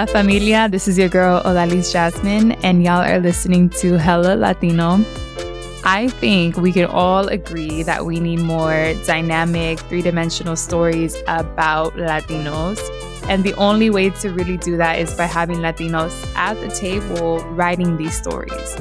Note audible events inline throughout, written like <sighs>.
Hola familia, this is your girl Odalys Jasmine, and y'all are listening to Hella Latino. I think we can all agree that we need more dynamic, three dimensional stories about Latinos. And the only way to really do that is by having Latinos at the table writing these stories.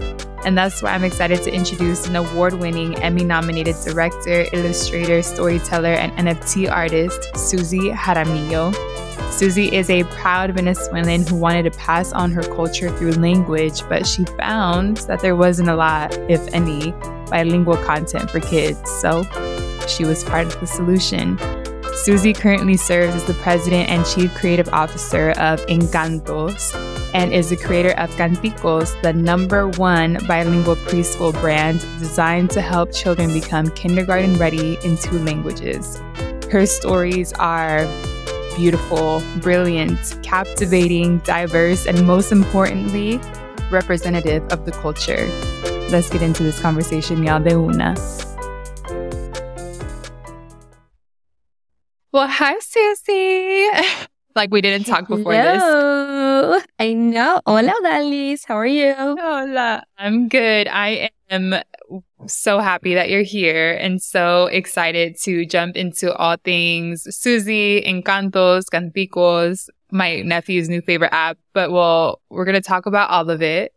And that's why I'm excited to introduce an award winning Emmy nominated director, illustrator, storyteller, and NFT artist, Susie Jaramillo. Susie is a proud Venezuelan who wanted to pass on her culture through language, but she found that there wasn't a lot, if any, bilingual content for kids. So she was part of the solution. Susie currently serves as the president and chief creative officer of Encantos and is the creator of Canticos, the number one bilingual preschool brand designed to help children become kindergarten ready in two languages. Her stories are beautiful, brilliant, captivating, diverse, and most importantly, representative of the culture. Let's get into this conversation, y'all de una. Well, hi, Susie. <laughs> like we didn't talk before this. Hello. this. I know. Hola, Dalis. How are you? Hola. I'm good. I am so happy that you're here and so excited to jump into all things Susie, Encantos, Canticos, my nephew's new favorite app. But well, we're going to talk about all of it.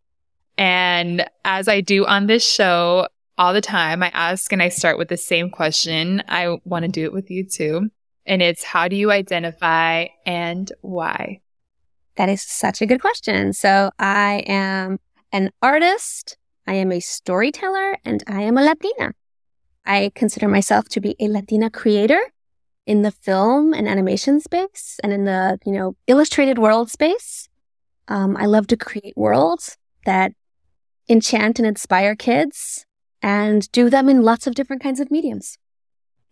And as I do on this show all the time, I ask and I start with the same question. I want to do it with you too. And it's how do you identify and why? That is such a good question. So I am an artist I am a storyteller and I am a Latina. I consider myself to be a Latina creator in the film and animation space and in the, you know, illustrated world space. Um, I love to create worlds that enchant and inspire kids and do them in lots of different kinds of mediums.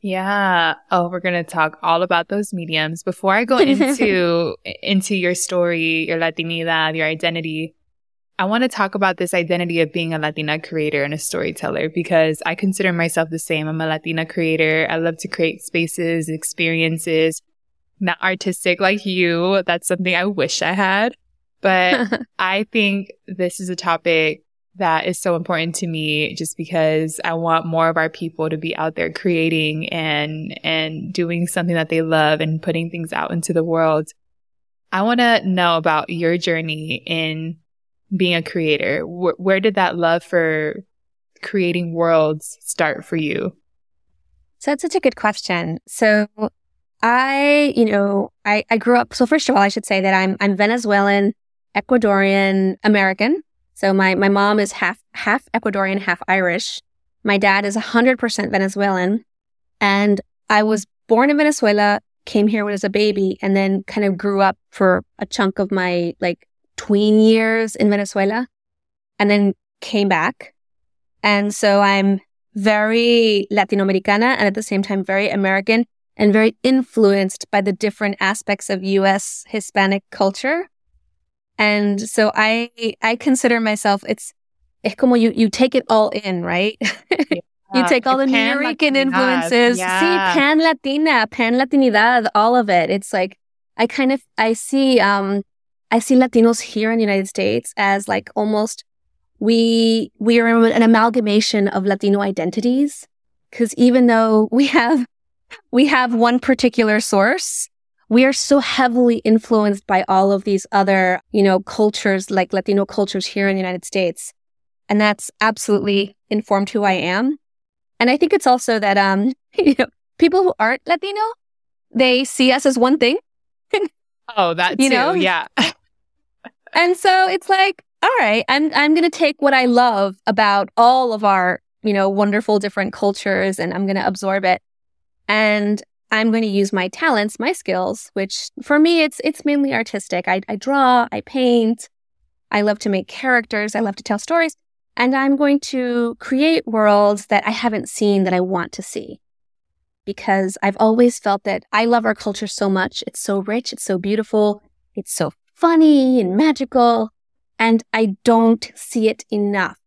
Yeah. Oh, we're going to talk all about those mediums. Before I go <laughs> into into your story, your Latinidad, your identity, I want to talk about this identity of being a Latina creator and a storyteller because I consider myself the same. I'm a Latina creator. I love to create spaces, experiences, not artistic like you. That's something I wish I had. But <laughs> I think this is a topic that is so important to me just because I want more of our people to be out there creating and, and doing something that they love and putting things out into the world. I want to know about your journey in being a creator? Wh- where did that love for creating worlds start for you? So that's such a good question. So I, you know, I, I grew up. So first of all, I should say that I'm I'm Venezuelan, Ecuadorian, American. So my my mom is half half Ecuadorian, half Irish. My dad is 100% Venezuelan, and I was born in Venezuela, came here when as a baby, and then kind of grew up for a chunk of my like tween years in Venezuela and then came back. And so I'm very Latino Americana and at the same time very American and very influenced by the different aspects of US Hispanic culture. And so I I consider myself it's es como you you take it all in, right? <laughs> Yeah. you take all the Nuyorican influences. Yeah. See, pan Latina, pan Latinidad, all of it. It's like I kind of I see um I see Latinos here in the United States as like almost we we are an amalgamation of Latino identities because even though we have we have one particular source, we are so heavily influenced by all of these other, you know, cultures like Latino cultures here in the United States. And that's absolutely informed who I am. And I think it's also that um, <laughs> you know, people who aren't Latino, they see us as one thing. <laughs> oh, that too. You know? Yeah. <laughs> and so it's like, all right, I'm I'm gonna take what I love about all of our, you know, wonderful different cultures and I'm gonna absorb it. And I'm going to use my talents, my skills, which for me it's it's mainly artistic. I, I draw, I paint, I love to make characters, I love to tell stories, and I'm going to create worlds that I haven't seen that I want to see. Because I've always felt that I love our culture so much. It's so rich, it's so beautiful, it's so funny and magical, and I don't see it enough.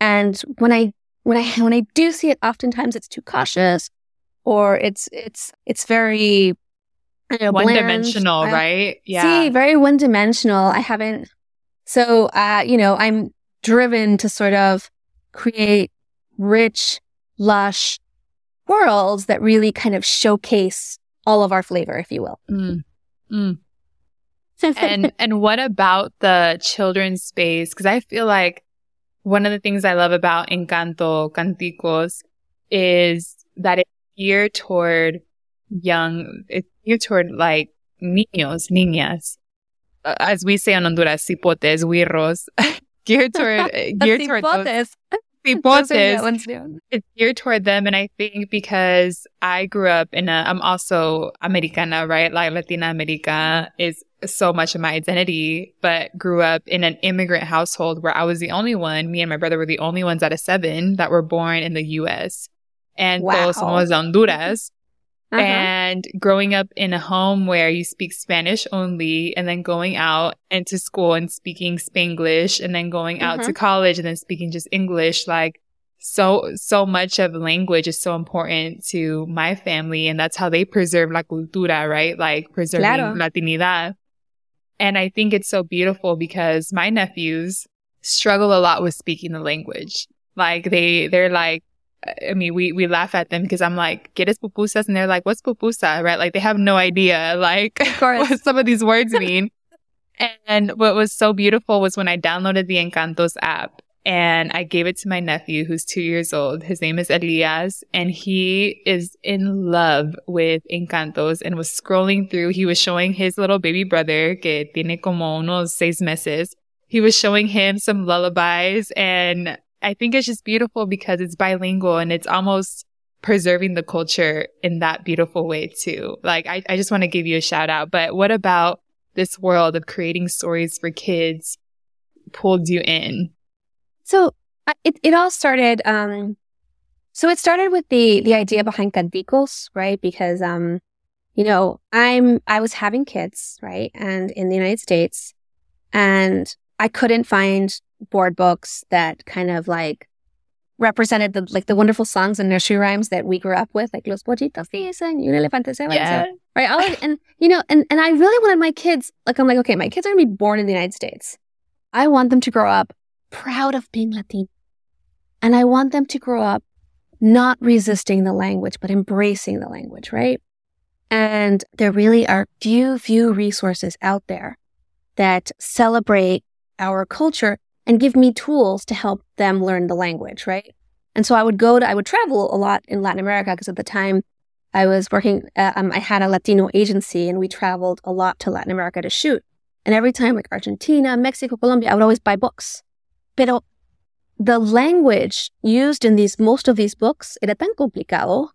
And when I when I when I do see it, oftentimes it's too cautious or it's it's it's very you know, one bland. dimensional, I, right? Yeah. See, very one dimensional. I haven't so uh, you know, I'm driven to sort of create rich, lush worlds that really kind of showcase all of our flavor, if you will. Mm. Mm. And <laughs> and what about the children's space? Because I feel like one of the things I love about Encanto Canticos is that it's geared toward young, it's geared toward like niños, niñas. Uh, as we say in Honduras, cipotes, wirros, <laughs> geared toward, <laughs> geared toward those. Cipotes. It's geared toward them. And I think because I grew up in a, I'm also Americana, right? Like Latina America is so much of my identity, but grew up in an immigrant household where I was the only one, me and my brother were the only ones out of seven that were born in the US. And wow. todos somos Honduras. Uh-huh. And growing up in a home where you speak Spanish only and then going out into school and speaking Spanglish and then going out uh-huh. to college and then speaking just English, like so, so much of language is so important to my family. And that's how they preserve la cultura, right? Like preserving claro. Latinidad. And I think it's so beautiful because my nephews struggle a lot with speaking the language. Like they, they're like, I mean, we, we laugh at them because I'm like, get us pupusas? And they're like, what's pupusa? Right? Like they have no idea, like, <laughs> what some of these words <laughs> mean. and what was so beautiful was when I downloaded the Encantos app and I gave it to my nephew who's two years old. His name is Elias and he is in love with Encantos and was scrolling through. He was showing his little baby brother, que tiene como unos seis meses. He was showing him some lullabies and I think it's just beautiful because it's bilingual and it's almost preserving the culture in that beautiful way too. Like, I, I just want to give you a shout out. But what about this world of creating stories for kids pulled you in? So it, it all started, um, so it started with the, the idea behind Canticos, right? Because, um, you know, I'm, I was having kids, right? And in the United States and I couldn't find board books that kind of like represented the like the wonderful songs and nursery rhymes that we grew up with, like Los Pollitos dicen y un elefante se yeah. Right. All, of, and you know, and, and I really wanted my kids, like I'm like, okay, my kids are gonna be born in the United States. I want them to grow up proud of being Latino. And I want them to grow up not resisting the language, but embracing the language, right? And there really are few, few resources out there that celebrate our culture and give me tools to help them learn the language, right? And so I would go to, I would travel a lot in Latin America because at the time I was working, uh, um, I had a Latino agency and we traveled a lot to Latin America to shoot. And every time, like Argentina, Mexico, Colombia, I would always buy books. Pero the language used in these, most of these books, era tan complicado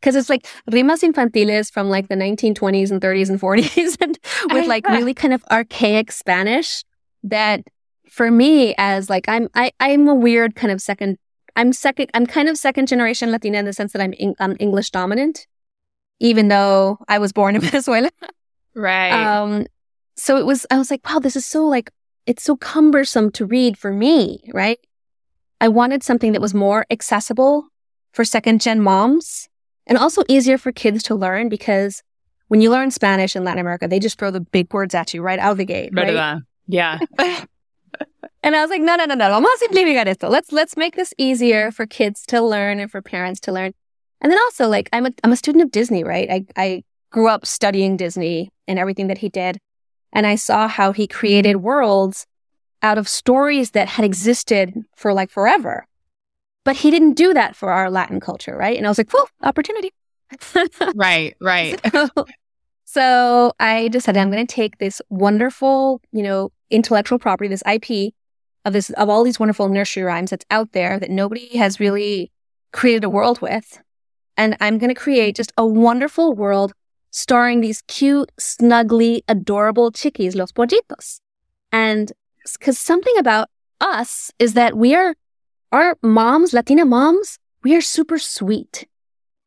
because it's like rimas infantiles from like the 1920s and 30s and 40s <laughs> and with like really kind of archaic Spanish that for me as like I'm I I'm a weird kind of second I'm second I'm kind of second generation Latina in the sense that I'm, I'm English dominant, even though I was born in <laughs> Venezuela. Right. Um. So it was I was like, wow, this is so like it's so cumbersome to read for me, right? I wanted something that was more accessible for second gen moms and also easier for kids to learn because when you learn Spanish in Latin America, they just throw the big words at you right out of the gate. Right? Yeah. <laughs> and I was like, no, no, no, no. Vamos a simplificar esto. Let's let's make this easier for kids to learn and for parents to learn. And then also, like, I'm a I'm a student of Disney, right? I I grew up studying Disney and everything that he did, and I saw how he created worlds out of stories that had existed for like forever. But he didn't do that for our Latin culture, right? And I was like, whoa, opportunity. <laughs> right, right. So, so I decided I'm going to take this wonderful, you know, intellectual property, this IP of this, of all these wonderful nursery rhymes that's out there that nobody has really created a world with. And I'm going to create just a wonderful world starring these cute, snuggly, adorable chickies, los pollitos. And because something about us is that we are, our moms, Latina moms, we are super sweet.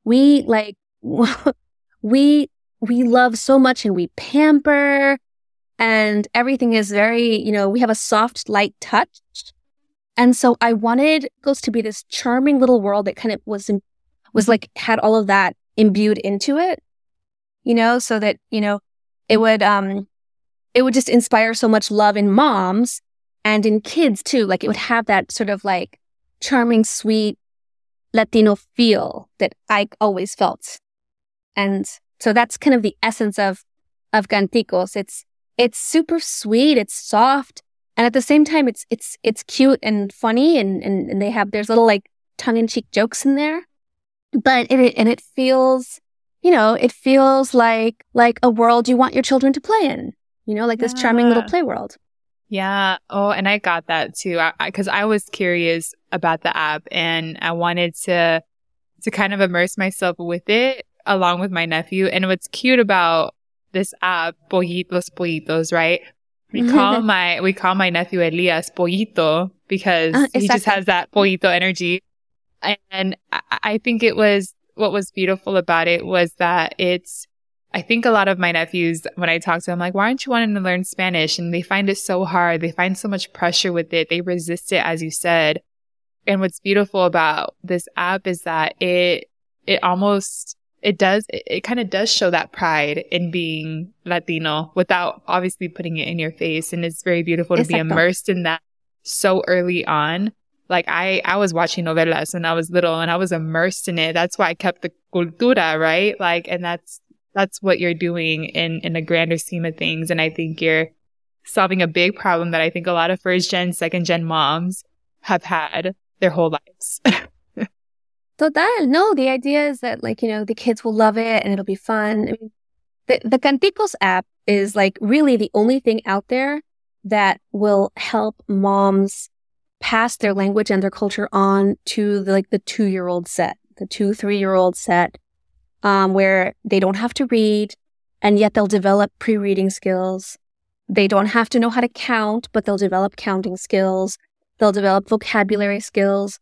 We like, <laughs> we, we love so much and we pamper and everything is very, you know, we have a soft, light touch. And so I wanted Ghost to be this charming little world that kind of was, was like, had all of that imbued into it, you know, so that, you know, it would, um, it would just inspire so much love in moms and in kids too. Like it would have that sort of like charming, sweet Latino feel that I always felt. And so that's kind of the essence of, of Canticos. It's, it's super sweet. It's soft. And at the same time, it's, it's, it's cute and funny. And, and, and they have, there's little like tongue in cheek jokes in there. But it, and it feels, you know, it feels like, like a world you want your children to play in, you know, like this charming little play world. Yeah. Oh, and I got that too. Because I, I, I, was curious about the app and I wanted to to kind of immerse myself with it along with my nephew. And what's cute about this app, Pollitos Pollitos, right? We <laughs> call my we call my nephew Elias Pollito because uh, he just has that pollito energy. And I, I think it was what was beautiful about it was that it's I think a lot of my nephews, when I talk to them, like, why aren't you wanting to learn Spanish? And they find it so hard. They find so much pressure with it. They resist it, as you said. And what's beautiful about this app is that it, it almost, it does, it, it kind of does show that pride in being Latino without obviously putting it in your face. And it's very beautiful to Exacto. be immersed in that so early on. Like I, I was watching novelas when I was little and I was immersed in it. That's why I kept the cultura, right? Like, and that's, that's what you're doing in, in a grander scheme of things. And I think you're solving a big problem that I think a lot of first gen, second gen moms have had their whole lives. <laughs> Total. No, the idea is that like, you know, the kids will love it and it'll be fun. I mean, the, the Canticos app is like really the only thing out there that will help moms pass their language and their culture on to the, like the two year old set, the two, three year old set um, where they don't have to read and yet they'll develop pre-reading skills. They don't have to know how to count, but they'll develop counting skills. They'll develop vocabulary skills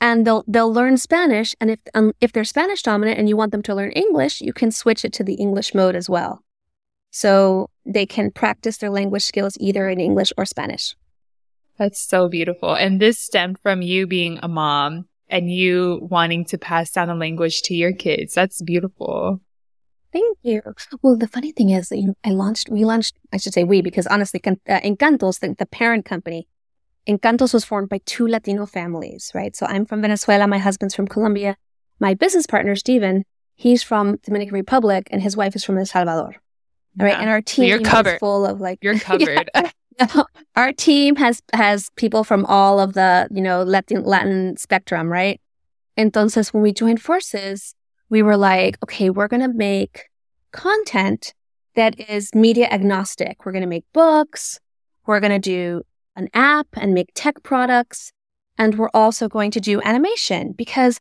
and they'll, they'll learn Spanish. And if, um, if they're Spanish dominant and you want them to learn English, you can switch it to the English mode as well. So they can practice their language skills either in English or Spanish. That's so beautiful. And this stemmed from you being a mom and you wanting to pass down the language to your kids. That's beautiful. Thank you. Well, the funny thing is, you know, I launched, we launched, I should say we, because honestly, uh, Encantos, the, the parent company, Encantos was formed by two Latino families, right? So I'm from Venezuela. My husband's from Colombia. My business partner, Steven, he's from Dominican Republic and his wife is from El Salvador. All right. Yeah. And our team so you're covered. is full of like, you're <laughs> covered. yeah. <laughs> <laughs> our team has has people from all of the you know Latin Latin spectrum, right? Entonces, when we joined forces, we were like, okay, we're gonna make content that is media agnostic. We're gonna make books. We're gonna do an app and make tech products, and we're also going to do animation because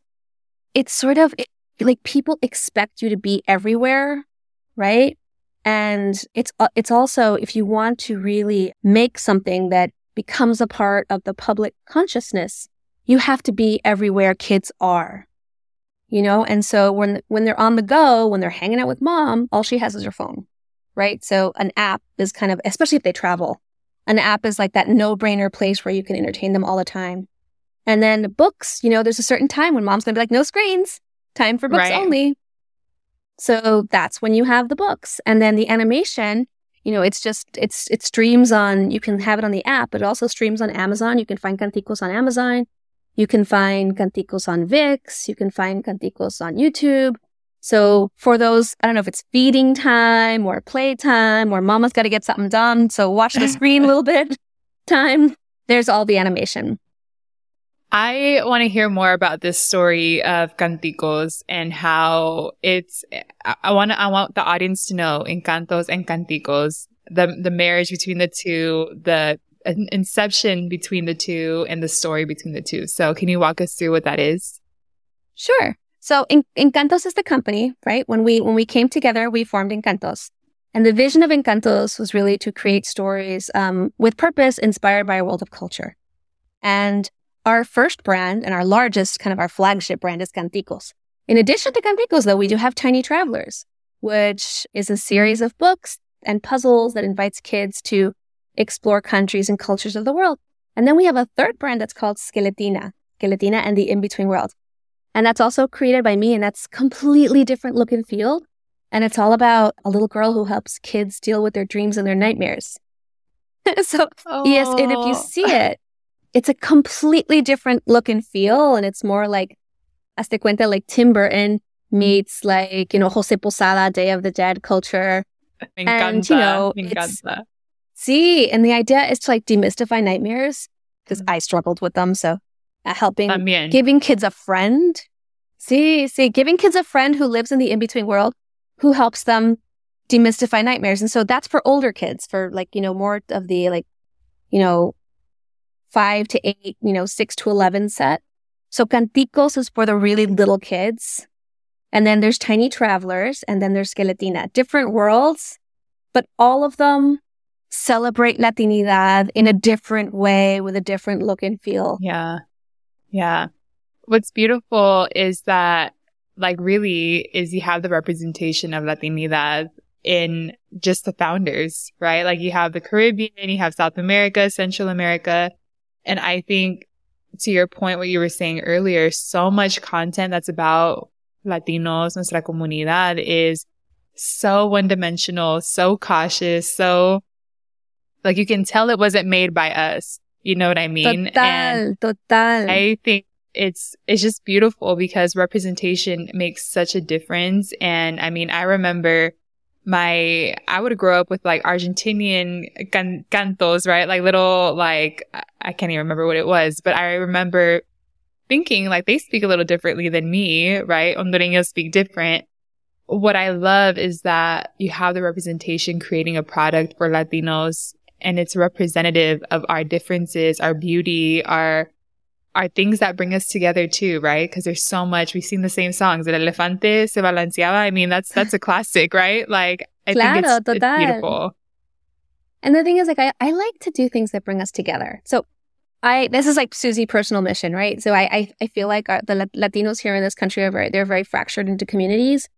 it's sort of it, like people expect you to be everywhere, right? And it's, uh, it's also, if you want to really make something that becomes a part of the public consciousness, you have to be everywhere kids are. You know, and so when, when they're on the go, when they're hanging out with mom, all she has is her phone, right? So an app is kind of, especially if they travel, an app is like that no brainer place where you can entertain them all the time. And then books, you know, there's a certain time when mom's gonna be like, no screens, time for books right. only. So that's when you have the books. And then the animation, you know, it's just, it's, it streams on, you can have it on the app, but it also streams on Amazon. You can find Canticos on Amazon. You can find Canticos on VIX. You can find Canticos on YouTube. So for those, I don't know if it's feeding time or playtime or mama's got to get something done. So watch the screen a little bit <laughs> time. There's all the animation. I want to hear more about this story of Canticos and how it's, I want to, I want the audience to know Encantos and Canticos, the the marriage between the two, the inception between the two, and the story between the two. So, can you walk us through what that is? Sure. So, Encantos is the company, right? When we when we came together, we formed Encantos, and the vision of Encantos was really to create stories um, with purpose, inspired by a world of culture. And our first brand and our largest, kind of our flagship brand, is Canticos. In addition to Canticos, though, we do have Tiny Travelers, which is a series of books and puzzles that invites kids to explore countries and cultures of the world. And then we have a third brand that's called Skeletina, Skeletina and the In Between World. And that's also created by me, and that's completely different look and feel. And it's all about a little girl who helps kids deal with their dreams and their nightmares. <laughs> so, oh. yes, and if you see it, it's a completely different look and feel. And it's more like, hasta cuenta, like Tim Burton meets like, you know, Jose Posada, Day of the Dead culture. Me encanta, and, you know, me encanta. See, and the idea is to like demystify nightmares because mm. I struggled with them. So uh, helping, También. giving kids a friend. See, see, giving kids a friend who lives in the in between world who helps them demystify nightmares. And so that's for older kids, for like, you know, more of the like, you know, five to eight, you know, six to 11 set. So Canticos is for the really little kids. And then there's Tiny Travelers and then there's Skeletina. Different worlds, but all of them celebrate Latinidad in a different way with a different look and feel. Yeah. Yeah. What's beautiful is that like really is you have the representation of Latinidad in just the founders, right? Like you have the Caribbean, you have South America, Central America. And I think to your point, what you were saying earlier, so much content that's about Latinos, nuestra comunidad is so one dimensional, so cautious, so like you can tell it wasn't made by us. You know what I mean? Total, and total. I think it's it's just beautiful because representation makes such a difference. And I mean, I remember my I would grow up with like Argentinian can- cantos, right? Like little like I can't even remember what it was, but I remember thinking like they speak a little differently than me, right? Hondureños speak different. What I love is that you have the representation creating a product for Latinos and it's representative of our differences, our beauty, our are things that bring us together too, right? Because there's so much. We've seen the same songs. El elefante se balanceaba. I mean, that's that's a classic, right? Like, I claro, think it's, it's, beautiful. And the thing is, like, I, I like to do things that bring us together. So, I this is like Susie' personal mission, right? So, I I, I feel like our, the Latinos here in this country are very they're very fractured into communities,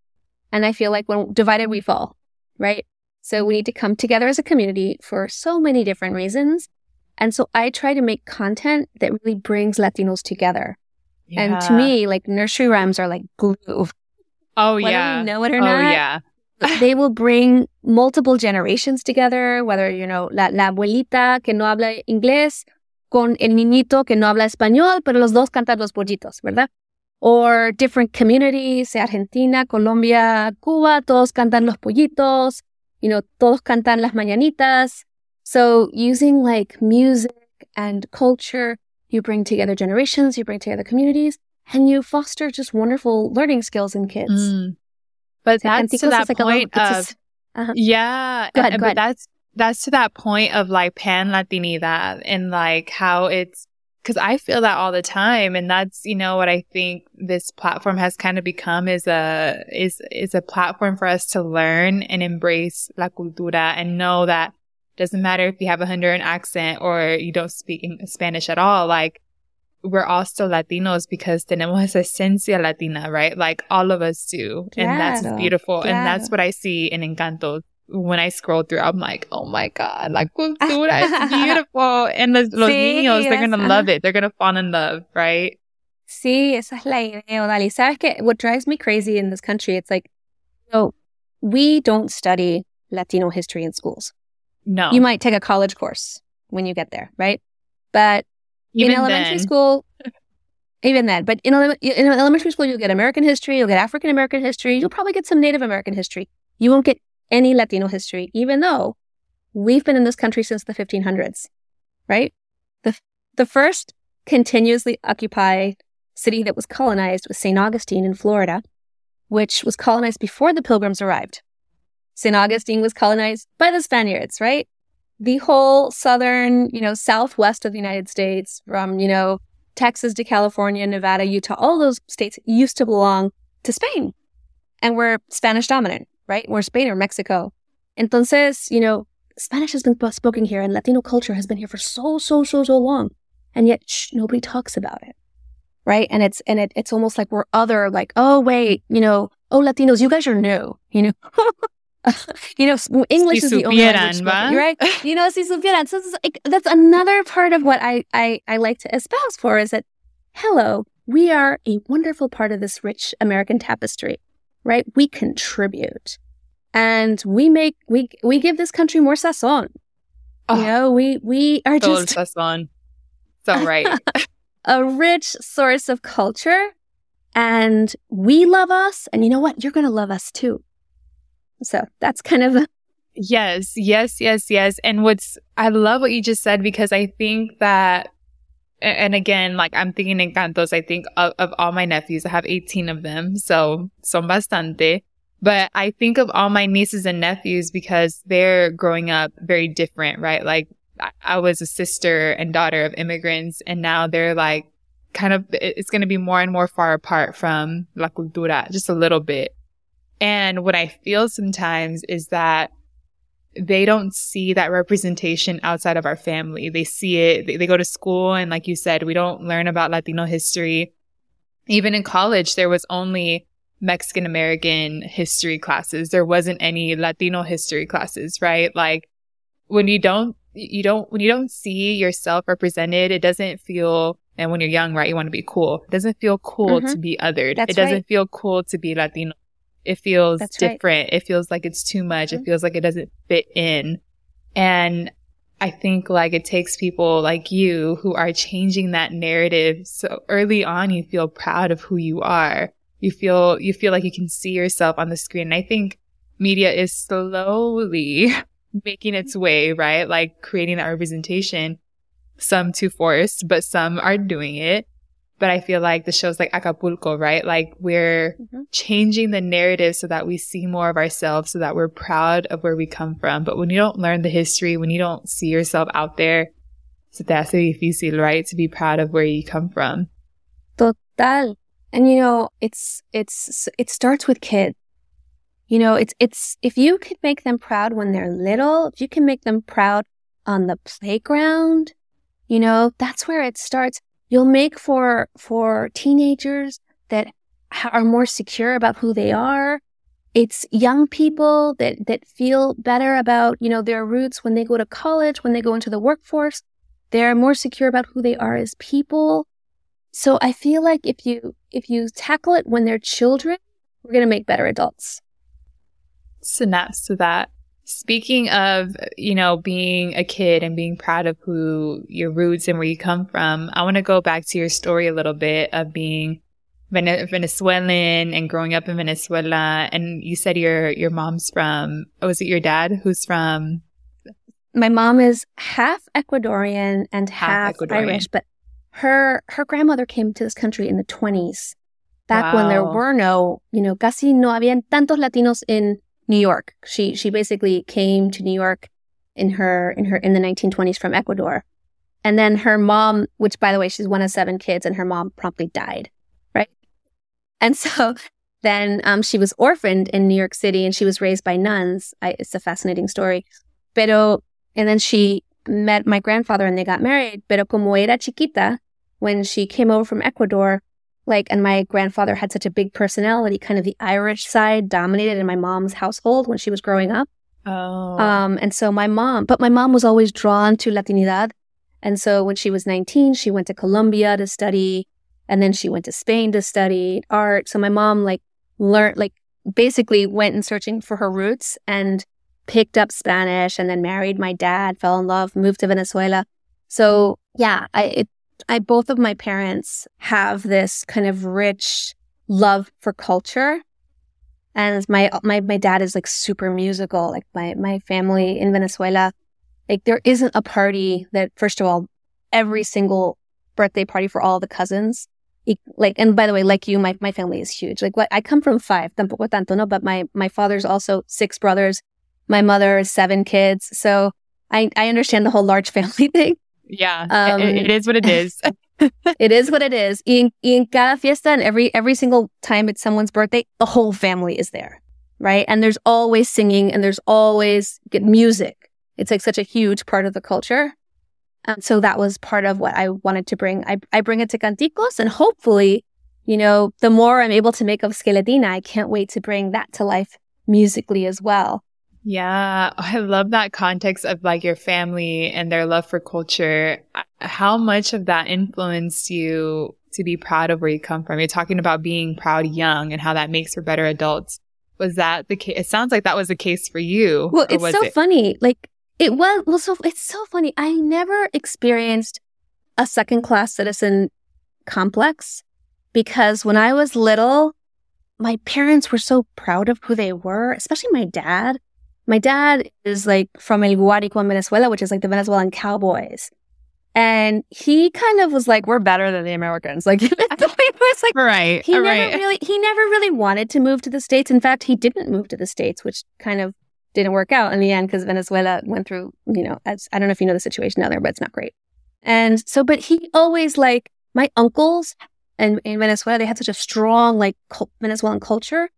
and I feel like when divided we fall, right? So we need to come together as a community for so many different reasons. And so I try to make content that really brings Latinos together. Yeah. And to me, like nursery rhymes are like glue. Oh, whether yeah. you know it or oh, not. yeah. <laughs> they will bring multiple generations together, whether, you know, la, la abuelita que no habla inglés con el niñito que no habla español, pero los dos cantan los pollitos, ¿verdad? Or different communities, Argentina, Colombia, Cuba, todos cantan los pollitos. You know, todos cantan las mañanitas. So using like music and culture, you bring together generations, you bring together communities, and you foster just wonderful learning skills in kids. Mm. But that's to that like point of, uh-huh. yeah, ahead, and, but that's, that's to that point of like pan Latinidad and like how it's, cause I feel that all the time. And that's, you know, what I think this platform has kind of become is a, is, is a platform for us to learn and embrace la cultura and know that doesn't matter if you have a Honduran accent or you don't speak Spanish at all. Like we're all still Latinos because tenemos esencia Latina, right? Like all of us do. Claro, and that's beautiful. Claro. And that's what I see in Encanto. When I scroll through, I'm like, oh my God, la cultura is beautiful. And the, los sí, niños, they're going to love it. They're going to fall in love, right? Sí, esa es la idea, Odali. ¿Sabes qué? What drives me crazy in this country, it's like, so we don't study Latino history in schools. No. You might take a college course when you get there, right? But even in elementary then. school, even then, but in, in elementary school, you'll get American history, you'll get African American history, you'll probably get some Native American history. You won't get any Latino history, even though we've been in this country since the 1500s, right? The, the first continuously occupied city that was colonized was St. Augustine in Florida, which was colonized before the pilgrims arrived. St. Augustine was colonized by the Spaniards, right? The whole southern, you know, southwest of the United States, from, you know, Texas to California, Nevada, Utah, all those states used to belong to Spain. And we're Spanish dominant, right? We're Spain or Mexico. Entonces, you know, Spanish has been spoken here and Latino culture has been here for so, so, so, so long. And yet shh, nobody talks about it. Right. And it's, and it, it's almost like we're other, like, oh, wait, you know, oh, Latinos, you guys are new, you know? <laughs> you know, English si is the only language spoken, right? <laughs> You know, si supieran. So like, that's another part of what I, I, I like to espouse for is that, hello, we are a wonderful part of this rich American tapestry, right? We contribute and we make, we, we give this country more sazon. Oh, you ah. know, we, we are just sazon. So right. <laughs> a rich source of culture and we love us. And you know what? You're going to love us too. So that's kind of. yes, yes, yes, yes. And what's, I love what you just said because I think that, and again, like I'm thinking encantos, I think of, of all my nephews, I have 18 of them. So son bastante. But I think of all my nieces and nephews because they're growing up very different, right? Like I was a sister and daughter of immigrants and now they're like kind of, it's going to be more and more far apart from la cultura, just a little bit. And what I feel sometimes is that they don't see that representation outside of our family. They see it, they, they, go to school and like you said, we don't learn about Latino history. Even in college, there was only Mexican American history classes. There wasn't any Latino history classes, right? Like when you don't, you don't, when you don't see yourself represented, it doesn't feel, and when you're young, right, you want to be cool. It doesn't feel cool mm-hmm. to be othered. That's it doesn't right. feel cool to be Latino. It feels That's different. Right. It feels like it's too much. Mm-hmm. It feels like it doesn't fit in. And I think like it takes people like you who are changing that narrative. So early on, you feel proud of who you are. You feel, you feel like you can see yourself on the screen. And I think media is slowly <laughs> making its way, right? Like creating that representation. Some too forced, but some are doing it. But I feel like the shows like Acapulco, right? Like we're mm-hmm. changing the narrative so that we see more of ourselves, so that we're proud of where we come from. But when you don't learn the history, when you don't see yourself out there, se te hace difícil, right? To be proud of where you come from. Total. And you know, it's, it's, it starts with kids. You know, it's, it's, if you could make them proud when they're little, if you can make them proud on the playground, you know, that's where it starts you'll make for for teenagers that are more secure about who they are. It's young people that that feel better about you know their roots when they go to college when they go into the workforce. They're more secure about who they are as people. So i feel like if you if you tackle it when they're children we're going to make better adults. Synapse to that Speaking of, you know, being a kid and being proud of who your roots and where you come from, I want to go back to your story a little bit of being Venezuelan and growing up in Venezuela. And you said your your mom's from. Oh, was it your dad who's from? My mom is half Ecuadorian and half, half Ecuadorian. Irish, but her her grandmother came to this country in the twenties, back wow. when there were no, you know, casi no habían tantos Latinos in New York. She she basically came to New York in her in her in the 1920s from Ecuador. And then her mom, which by the way, she's one of seven kids, and her mom promptly died, right? And so <laughs> then um, she was orphaned in New York City, and she was raised by nuns. I, it's a fascinating story. Pero and then she met my grandfather, and they got married. Pero como era chiquita, when she came over from Ecuador, like, and my grandfather had such a big personality, kind of the Irish side dominated in my mom's household when she was growing up. Oh. Um, and so my mom, but my mom was always drawn to Latinidad. And so when she was 19, she went to Colombia to study. And then she went to Spain to study art. So my mom, like, learned, like, basically went in searching for her roots and picked up Spanish and then married my dad, fell in love, moved to Venezuela. So yeah, I, it, I both of my parents have this kind of rich love for culture. And my my my dad is like super musical. Like my my family in Venezuela, like there isn't a party that first of all, every single birthday party for all the cousins like, and by the way, like you, my, my family is huge. Like, what I come from five, tampoco tanto, no, but my, my father's also six brothers. My mother is seven kids. So I, I understand the whole large <laughs> family thing. Yeah. Um, it, <laughs> it is what it is. it is what it is. In, in cada fiesta and every, every single time it's someone's birthday, the whole family is there. Right. And there's always singing and there's always good music. It's like such a huge part of the culture. And so that was part of what I wanted to bring. I, I bring it to Canticos and hopefully, you know, the more I'm able to make of Skeletina, I can't wait to bring that to life musically as well. Yeah, I love that context of like your family and their love for culture. How much of that influenced you to be proud of where you come from? You're talking about being proud young and how that makes for better adults. Was that the case? It sounds like that was the case for you. Well, it's so it? funny. Like it was, well, so it's so funny. I never experienced a second class citizen complex because when I was little, my parents were so proud of who they were, especially my dad. My dad is like from El Guárico in Venezuela, which is like the Venezuelan cowboys. And he kind of was like, we're better than the Americans. Like, <laughs> it <laughs> was like, right. He never right. really, he never really wanted to move to the States. In fact, he didn't move to the States, which kind of didn't work out in the end because Venezuela went through, you know, as I don't know if you know the situation down there, but it's not great. And so, but he always like my uncles and in Venezuela, they had such a strong like cult, Venezuelan culture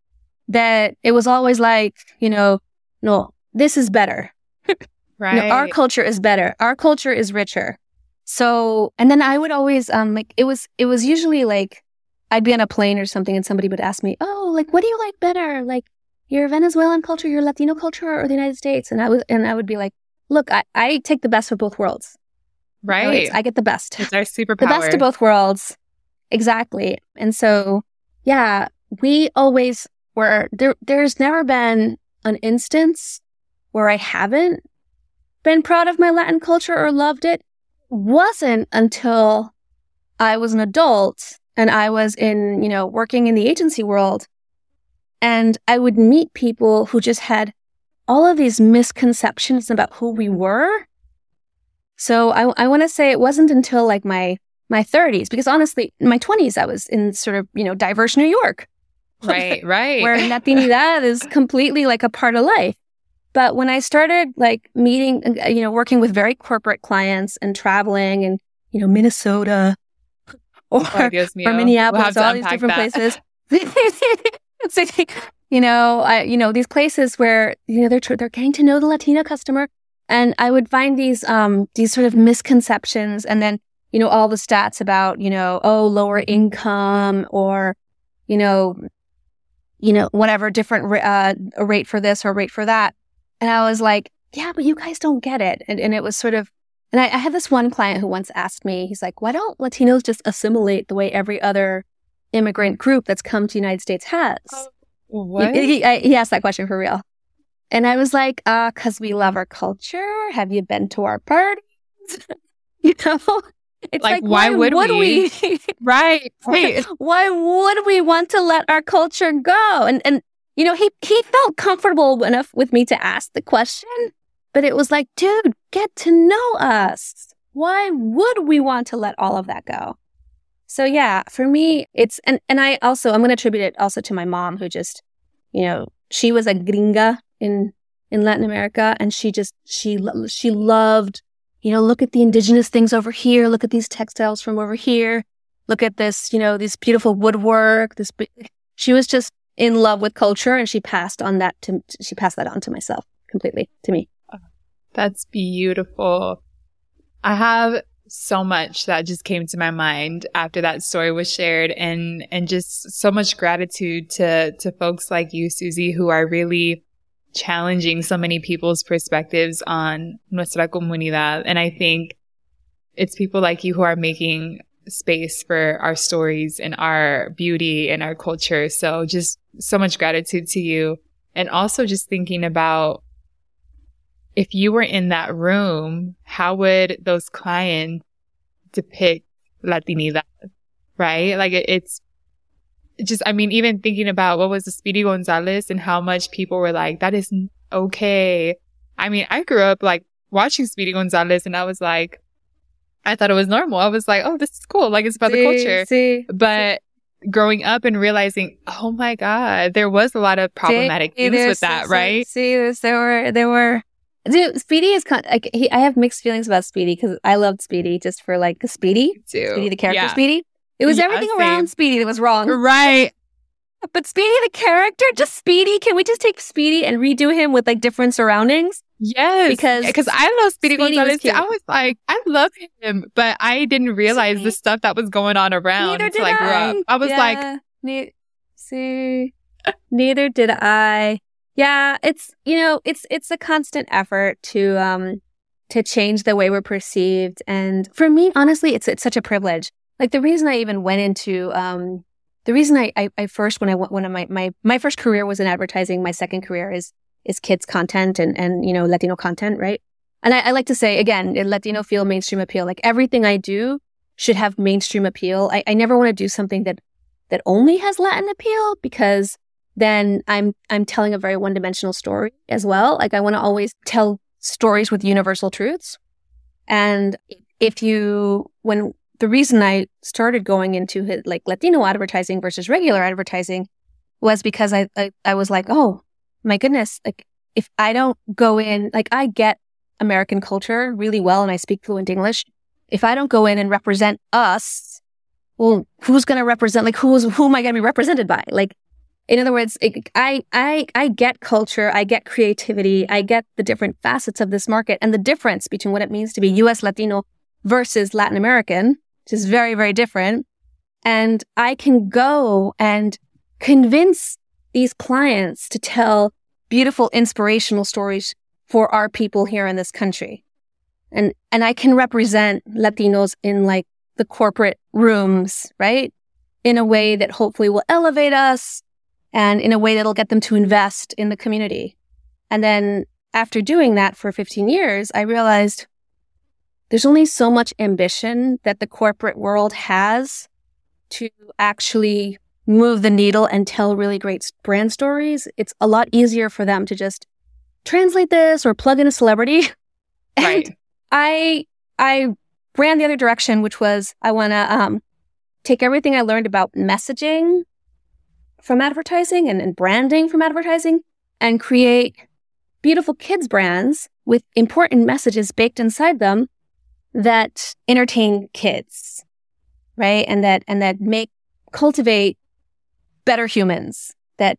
that it was always like, you know, no, this is better. <laughs> right. Know, our culture is better. Our culture is richer. So, and then I would always, um, like, it was, it was usually like, I'd be on a plane or something and somebody would ask me, Oh, like, what do you like better? Like, your Venezuelan culture, your Latino culture, or the United States? And I was, and I would be like, look, I, I take the best of both worlds. Right. I get the best. It's our superpower. <laughs> The best of both worlds. Exactly. And so, yeah, we always were there. There's never been an instance where I haven't been proud of my Latin culture or loved it. Wasn't until I was an adult and I was in, you know, working in the agency world and I would meet people who just had all of these misconceptions about who we were. So I, I want to say it wasn't until like my my 30s, because honestly, in my 20s, I was in sort of, you know, diverse New York. <laughs> Right, right. where <laughs> Latinidad is completely like a part of life. But when I started like meeting, uh, you know, working with very corporate clients and traveling and, you know, Minnesota <laughs> or, oh, or Minneapolis, we'll all these different that. places. you know, I, you know, these places where, you know, they're, they're getting to know the Latina customer. And I would find these, um, these sort of misconceptions and then, you know, all the stats about, you know, oh, lower income or, you know, you know, whatever different, uh, rate for this or rate for that. And I was like, yeah, but you guys don't get it. And, and it was sort of, and I, I had this one client who once asked me, he's like, why don't Latinos just assimilate the way every other immigrant group that's come to the United States has. What? He, he, he, asked that question for real. And I was like, uh, cause we love our culture. Have you been to our parties? <laughs> you know? It's like, like why, why, would, would we? we? <laughs> right. <laughs> Wait. why would we want to let our culture go? And, and, you know, he, he felt comfortable enough with me to ask the question, but it was like, dude, get to know us. Why would we want to let all of that go? So yeah, for me, it's, and, and I also, I'm going to attribute it also to my mom who just, you know, she was a gringa in, in Latin America and she just, she, she loved, you know, look at the indigenous things over here. Look at these textiles from over here. Look at this, you know, this beautiful woodwork. This, she was just in love with culture and she passed on that to, she passed that on to myself completely to me. Uh, that's beautiful. I have so much that just came to my mind after that story was shared and and just so much gratitude to to folks like you Susie who are really challenging so many people's perspectives on nuestra comunidad and I think it's people like you who are making space for our stories and our beauty and our culture so just so much gratitude to you and also just thinking about if you were in that room, how would those clients depict Latinidad? Right? Like it, it's just, I mean, even thinking about what was the Speedy Gonzalez and how much people were like, that is okay. I mean, I grew up like watching Speedy Gonzalez and I was like, I thought it was normal. I was like, oh, this is cool. Like it's about the culture. See, but growing up and realizing, oh my God, there was a lot of problematic things with that, right? See, there were, there were, dude, Speedy is kind like, he, I have mixed feelings about Speedy because I loved Speedy just for like Speedy, Speedy, the character Yeah. Speedy. It was Yeah, everything same. around Speedy that was wrong. Right. But Speedy, the character, just Speedy. Can we just take Speedy and redo him with like different surroundings? Yes. Because because I love Speedy, Speedy Gonzalez. cute. I was like, I love him, but I didn't realize See? the stuff that was going on around Neither did I I. up. I was like, ne- see, neither did I. Yeah, it's you know, it's it's a constant effort to um to change the way we're perceived, and for me, honestly, it's it's such a privilege. Like the reason I even went into um the reason I I, I first when I went when my my my first career was in advertising, my second career is is kids content and and you know Latino content, right? And I, I like to say again, Latino feel, mainstream appeal. Like everything I do should have mainstream appeal. I, I never want to do something that that only has Latin appeal because then I'm I'm telling a very one dimensional story as well. Like I want to always tell stories with universal truths. And if you when the reason I started going into hit- like Latino advertising versus regular advertising was because I, I I was like, oh my goodness, like if I don't go in, like I get American culture really well and I speak fluent English. If I don't go in and represent us, well, who's going to represent, like, who's, who am I going to be represented by? Like, in other words, it, I, I, I get culture. I get creativity. I get the different facets of this market and the difference between what it means to be US Latino versus Latin American, which is very, very different. And I can go and convince these clients to tell beautiful, inspirational stories for our people here in this country. And, and I can represent Latinos in like the corporate rooms, right? In a way that hopefully will elevate us and in a way that'll get them to invest in the community. And then after doing that for 15 years, I realized there's only so much ambition that the corporate world has to actually move the needle and tell really great brand stories. It's a lot easier for them to just translate this or plug in a celebrity. <laughs> And. I I ran the other direction, which was I want to um, take everything I learned about messaging from advertising and, and branding from advertising and create beautiful kids brands with important messages baked inside them that entertain kids, right? And that and that make cultivate better humans that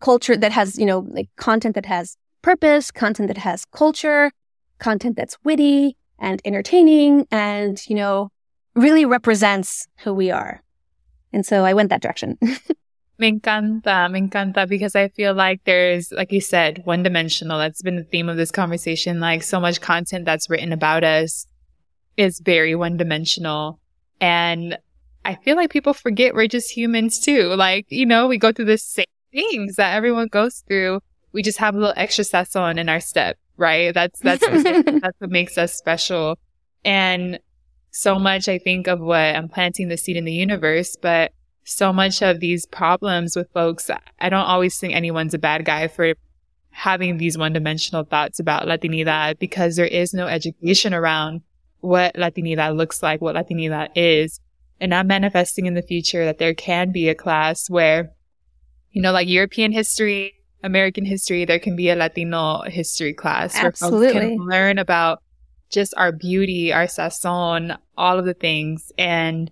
culture that has you know like content that has purpose, content that has culture, content that's witty and entertaining and, you know, really represents who we are. And so I went that direction. <laughs> Me encanta, me encanta because I feel like there's, like you said, one dimensional. That's been the theme of this conversation. Like so much content that's written about us is very one dimensional. And I feel like people forget we're just humans too. Like, you know, we go through the same things that everyone goes through. We just have a little extra sazon in our step, right? That's, that's, <laughs> that's what makes us special. And so much, I think, of what I'm planting the seed in the universe, but so much of these problems with folks, I don't always think anyone's a bad guy for having these one dimensional thoughts about Latinidad because there is no education around what Latinidad looks like, what Latinidad is. And I'm manifesting in the future that there can be a class where, you know, like European history, American history, there can be a Latino history class where folks can learn about just our beauty, our sazon, all of the things. And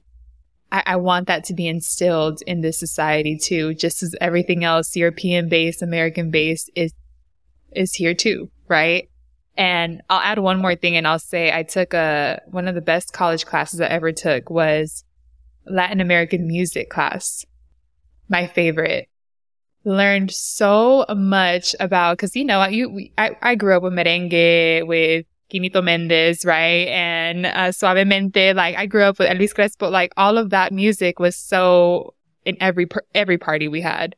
I, I want that to be instilled in this society too, just as everything else, European based, American based is, is here too, right? And I'll add one more thing and I'll say I took a, one of the best college classes I ever took was Latin American music class. My favorite. Learned so much about, cause you know, you, we, I, I grew up with merengue, with Kinito Mendez, right? And uh, Suavemente, like I grew up with Elvis Crespo, like all of that music was so in every, every party we had.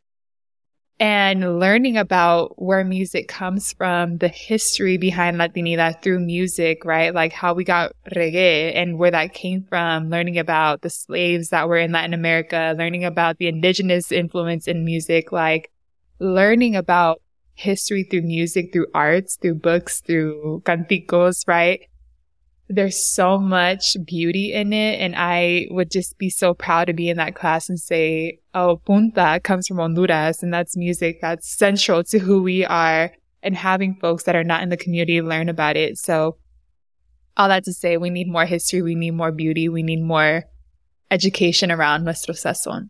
And learning about where music comes from, the history behind Latinidad through music, right? Like how we got reggae and where that came from, learning about the slaves that were in Latin America, learning about the indigenous influence in music, like learning about history through music, through arts, through books, through canticos, right? there's so much beauty in it. And I would just be so proud to be in that class and say, Oh, punta comes from Honduras and that's music that's central to who we are and having folks that are not in the community learn about it. So all that to say, we need more history. We need more beauty. We need more education around nuestro sazón.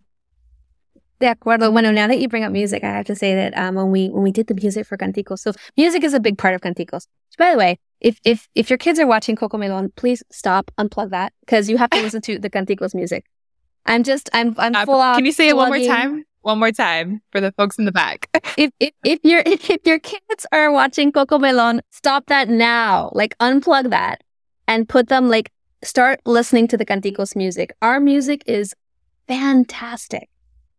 De acuerdo. Bueno, now that you bring up music, I have to say that um, when we when we did the music for Canticos, so music is a big part of Canticos. By the way, if if if your kids are watching Cocomelon, please stop, unplug that because you have to listen to the Canticos music. I'm just I'm I'm uh, full uh, Can you say it one more time? One more time for the folks in the back. <laughs> if, if if your <laughs> if your kids are watching Cocomelon, stop that now. Like unplug that and put them like start listening to the Canticos music. Our music is fantastic.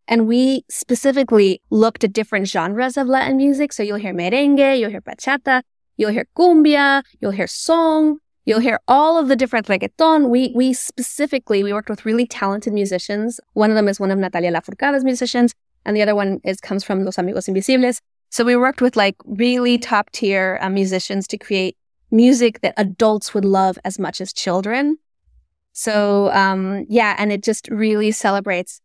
And we specifically looked at different genres of Latin music. So you'll hear merengue, you'll hear bachata, you'll hear cumbia, you'll hear son, you'll hear all of the different reggaeton. We, we specifically, we worked with really talented musicians. One of them is one of Natalia Lafourcade's musicians, and the other one is comes from Los Amigos Invisibles. So we worked with like really top tier uh, musicians to create music that adults would love as much as children. So, um, yeah, and it just really celebrates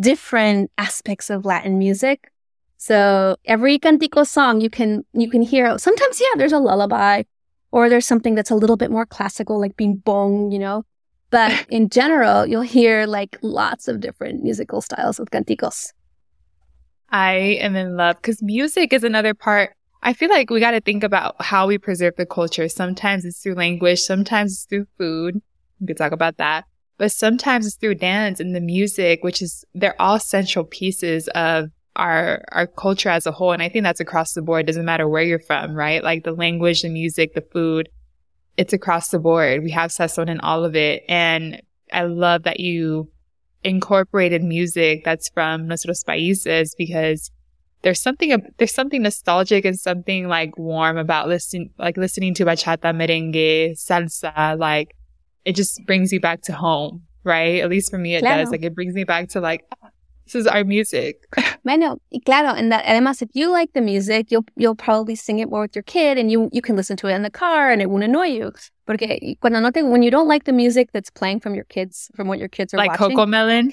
different aspects of Latin music. So every cantico song you can, you can hear, sometimes, yeah, there's a lullaby or there's something that's a little bit more classical, like bing bong, you know, but <laughs> in general, you'll hear like lots of different musical styles with canticos. I am in love because music is another part. I feel like we got to think about how we preserve the culture. Sometimes it's through language, sometimes it's through food. We could talk about that but sometimes it's through dance and the music, which is, they're all central pieces of our, our culture as a whole. And I think that's across the board. It doesn't matter where you're from, right? Like the language, the music, the food, it's across the board. We have sazon in all of it. And I love that you incorporated music that's from nuestros países because there's something there's something nostalgic and something like warm about listening like listening to bachata, merengue, salsa, like it just brings you back to home, right? At least for me, it claro. does. Like it brings me back to like, this is our music. <laughs> Bueno, claro, and that además, if you like the music, you'll you'll probably sing it more with your kid, and you you can listen to it in the car, and it won't annoy you. Porque cuando no te, when you don't like the music that's playing from your kids, from what your kids are like watching, like Cocomelon,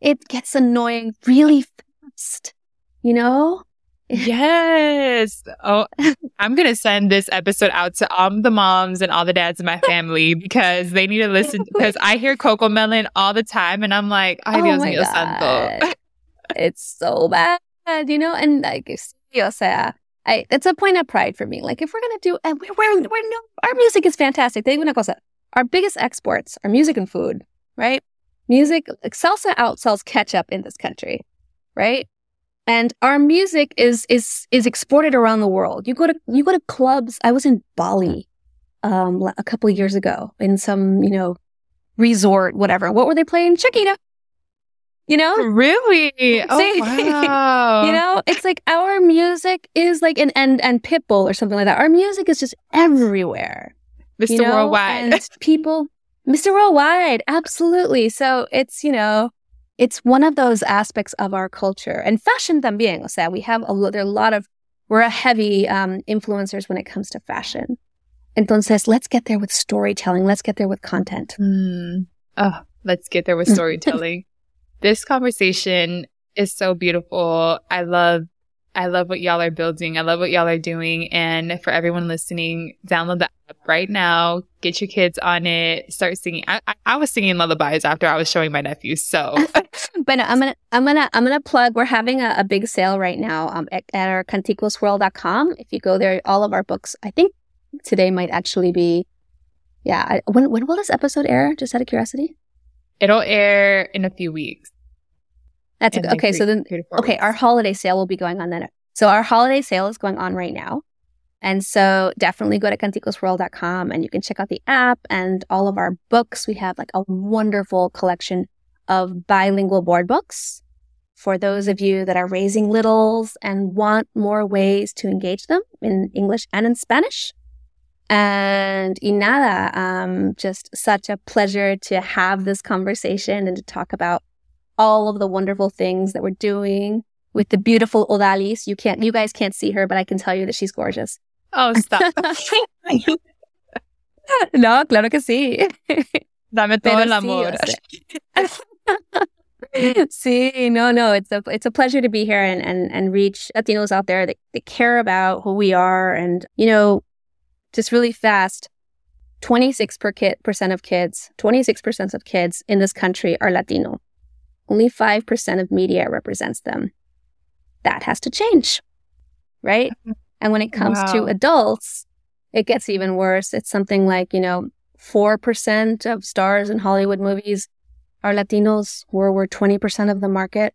it gets annoying really fast. You know, Yes. Oh, I'm going to send this episode out to all the moms and all the dads in my family because they need to listen <laughs> because I hear Cocomelon all the time and I'm like, ay, oh Dios mío santo. it's so bad, you know? And like, o sea, I, it's a point of pride for me. Like, if we're going to do, and we're, we're, we're no, our music is fantastic. Digo una cosa, our biggest exports are music and food, right? Music, salsa outsells ketchup in this country, right? And our music is is is exported around the world. You go to you go to clubs. I was in Bali um, a couple of years ago in some you know resort, whatever. What were they playing? Shakira. You know, really? Oh <laughs> wow! you know, it's like our music is like an and and Pitbull or something like that. Our music is just everywhere. Mr. You know? Worldwide, and people, Mr. Worldwide, absolutely. So it's you know it's one of those aspects of our culture and fashion también. O sea, we have a, there are a lot of, we're a heavy um, influencers when it comes to fashion. Entonces, let's get there with storytelling. Let's get there with content. Mm. Oh, let's get there with <laughs> storytelling. this conversation is so beautiful. I love I love what y'all are building. I love what y'all are doing. And for everyone listening, download the app right now. Get your kids on it. Start singing. I, I, I was singing lullabies after I was showing my nephews. So, <laughs> but I'm gonna I'm gonna I'm gonna plug. We're having a, a big sale right now um, at, at our canticosworld.com. If you go there, all of our books. I think today might actually be. Yeah. I, when when will this episode air? Just out of curiosity. It'll air in a few weeks. That's a, okay. so then, okay, our holiday sale will be going on then. So our holiday sale is going on right now. And so definitely go to canticosworld.com and you can check out the app and all of our books. We have like a wonderful collection of bilingual board books for those of you that are raising littles and want more ways to engage them in English and in Spanish. And Inada, um, just such a pleasure to have this conversation and to talk about all of the wonderful things that we're doing with the beautiful Odalys. You can't, you guys can't see her, but I can tell you that she's gorgeous. Oh, stop. <laughs> <laughs> no, claro que sí. Dame todo el amor. <laughs> Sí, no, no, it's a it's a pleasure to be here and and and reach Latinos out there that, that care about who we are and you know, just really fast. 26 per kid, percent of kids, 26% of kids in this country are Latino. Only 5% of media represents them. That has to change, right? And when it comes wow. to adults, it gets even worse. It's something like, you know, 4% of stars in Hollywood movies are Latinos, where we're 20% of the market.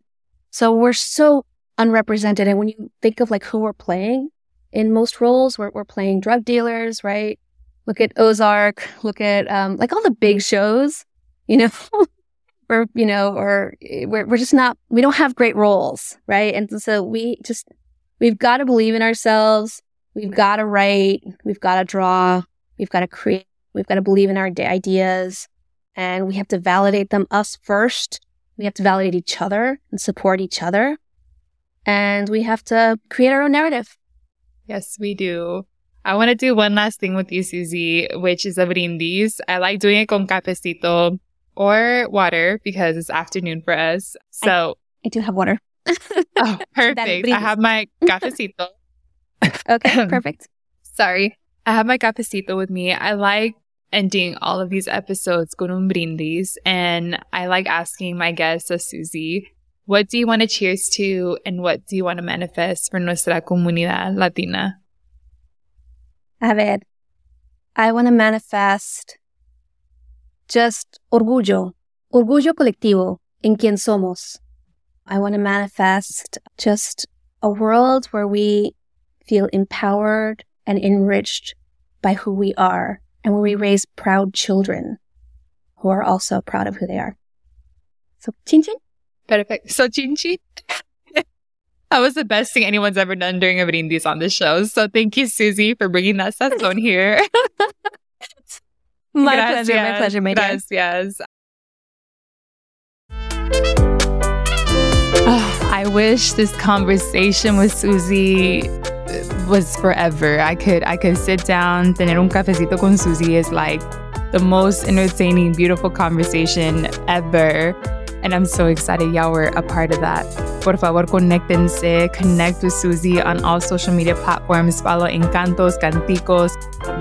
So we're so unrepresented. And when you think of like who we're playing in most roles, we're, we're playing drug dealers, right? Look at Ozark, look at um, like all the big shows, you know, <laughs> we're, you know, or eh, we're, we're just not, we don't have great roles, right? And so we just, we've got to believe in ourselves. We've got to write. We've got to draw. We've got to create. We've got to believe in our ideas and we have to validate them us first. We have to validate each other and support each other. And we have to create our own narrative. Yes, we do. I want to do one last thing with you, Susie, which is a brindis. I like doing it con cafecito or water because it's afternoon for us. So I, I do have water. oh, <laughs> perfect. I have my <laughs> cafecito. okay, <laughs> perfect. Sorry. I have my cafecito with me. I like ending all of these episodes con un brindis. And I like asking my guests, Susie, what do you want to cheers to and what do you want to manifest for nuestra comunidad latina? A ver, I want to manifest just orgullo, orgullo colectivo en quien somos. I want to manifest just a world where we feel empowered and enriched by who we are and where we raise proud children who are also proud of who they are. So, chin chin. Perfect. So, chin chin. <laughs> that was the best thing anyone's ever done during a brindis on the show. So, thank you, Susie, for bringing that sazon here. <laughs> my Gracias. pleasure. My pleasure, my dear. Gracias. Oh, <sighs> I wish this conversation with Susie was forever. I could I could sit down, tener un cafecito con Susie is like the most entertaining, beautiful conversation ever. And I'm so excited y'all were a part of that. Por favor, conéctense, connect with Susie on all social media platforms. Follow Encantos, Canticos,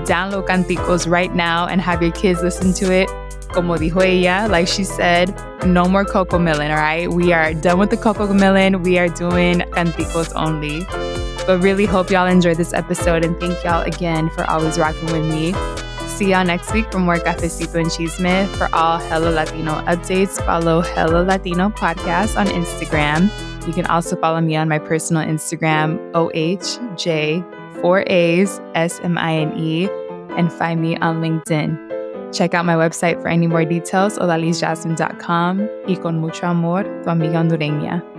download Canticos right now and have your kids listen to it. Como dijo ella, like she said, no more Cocomelon, all right? We are done with the Cocomelon. We are doing Canticos only. But really hope y'all enjoyed this episode and thank y'all again for always rocking with me. See y'all next week for more Cafecito and Chisme. For all Hella Latino updates, follow Hella Latino Podcast on Instagram. You can also follow me on my personal Instagram, OHJ, 4 A's, S M I N E, and find me on LinkedIn. Check out my website for any more details, odalysjasmine.com. Y con mucho amor, tu amiga hondureña.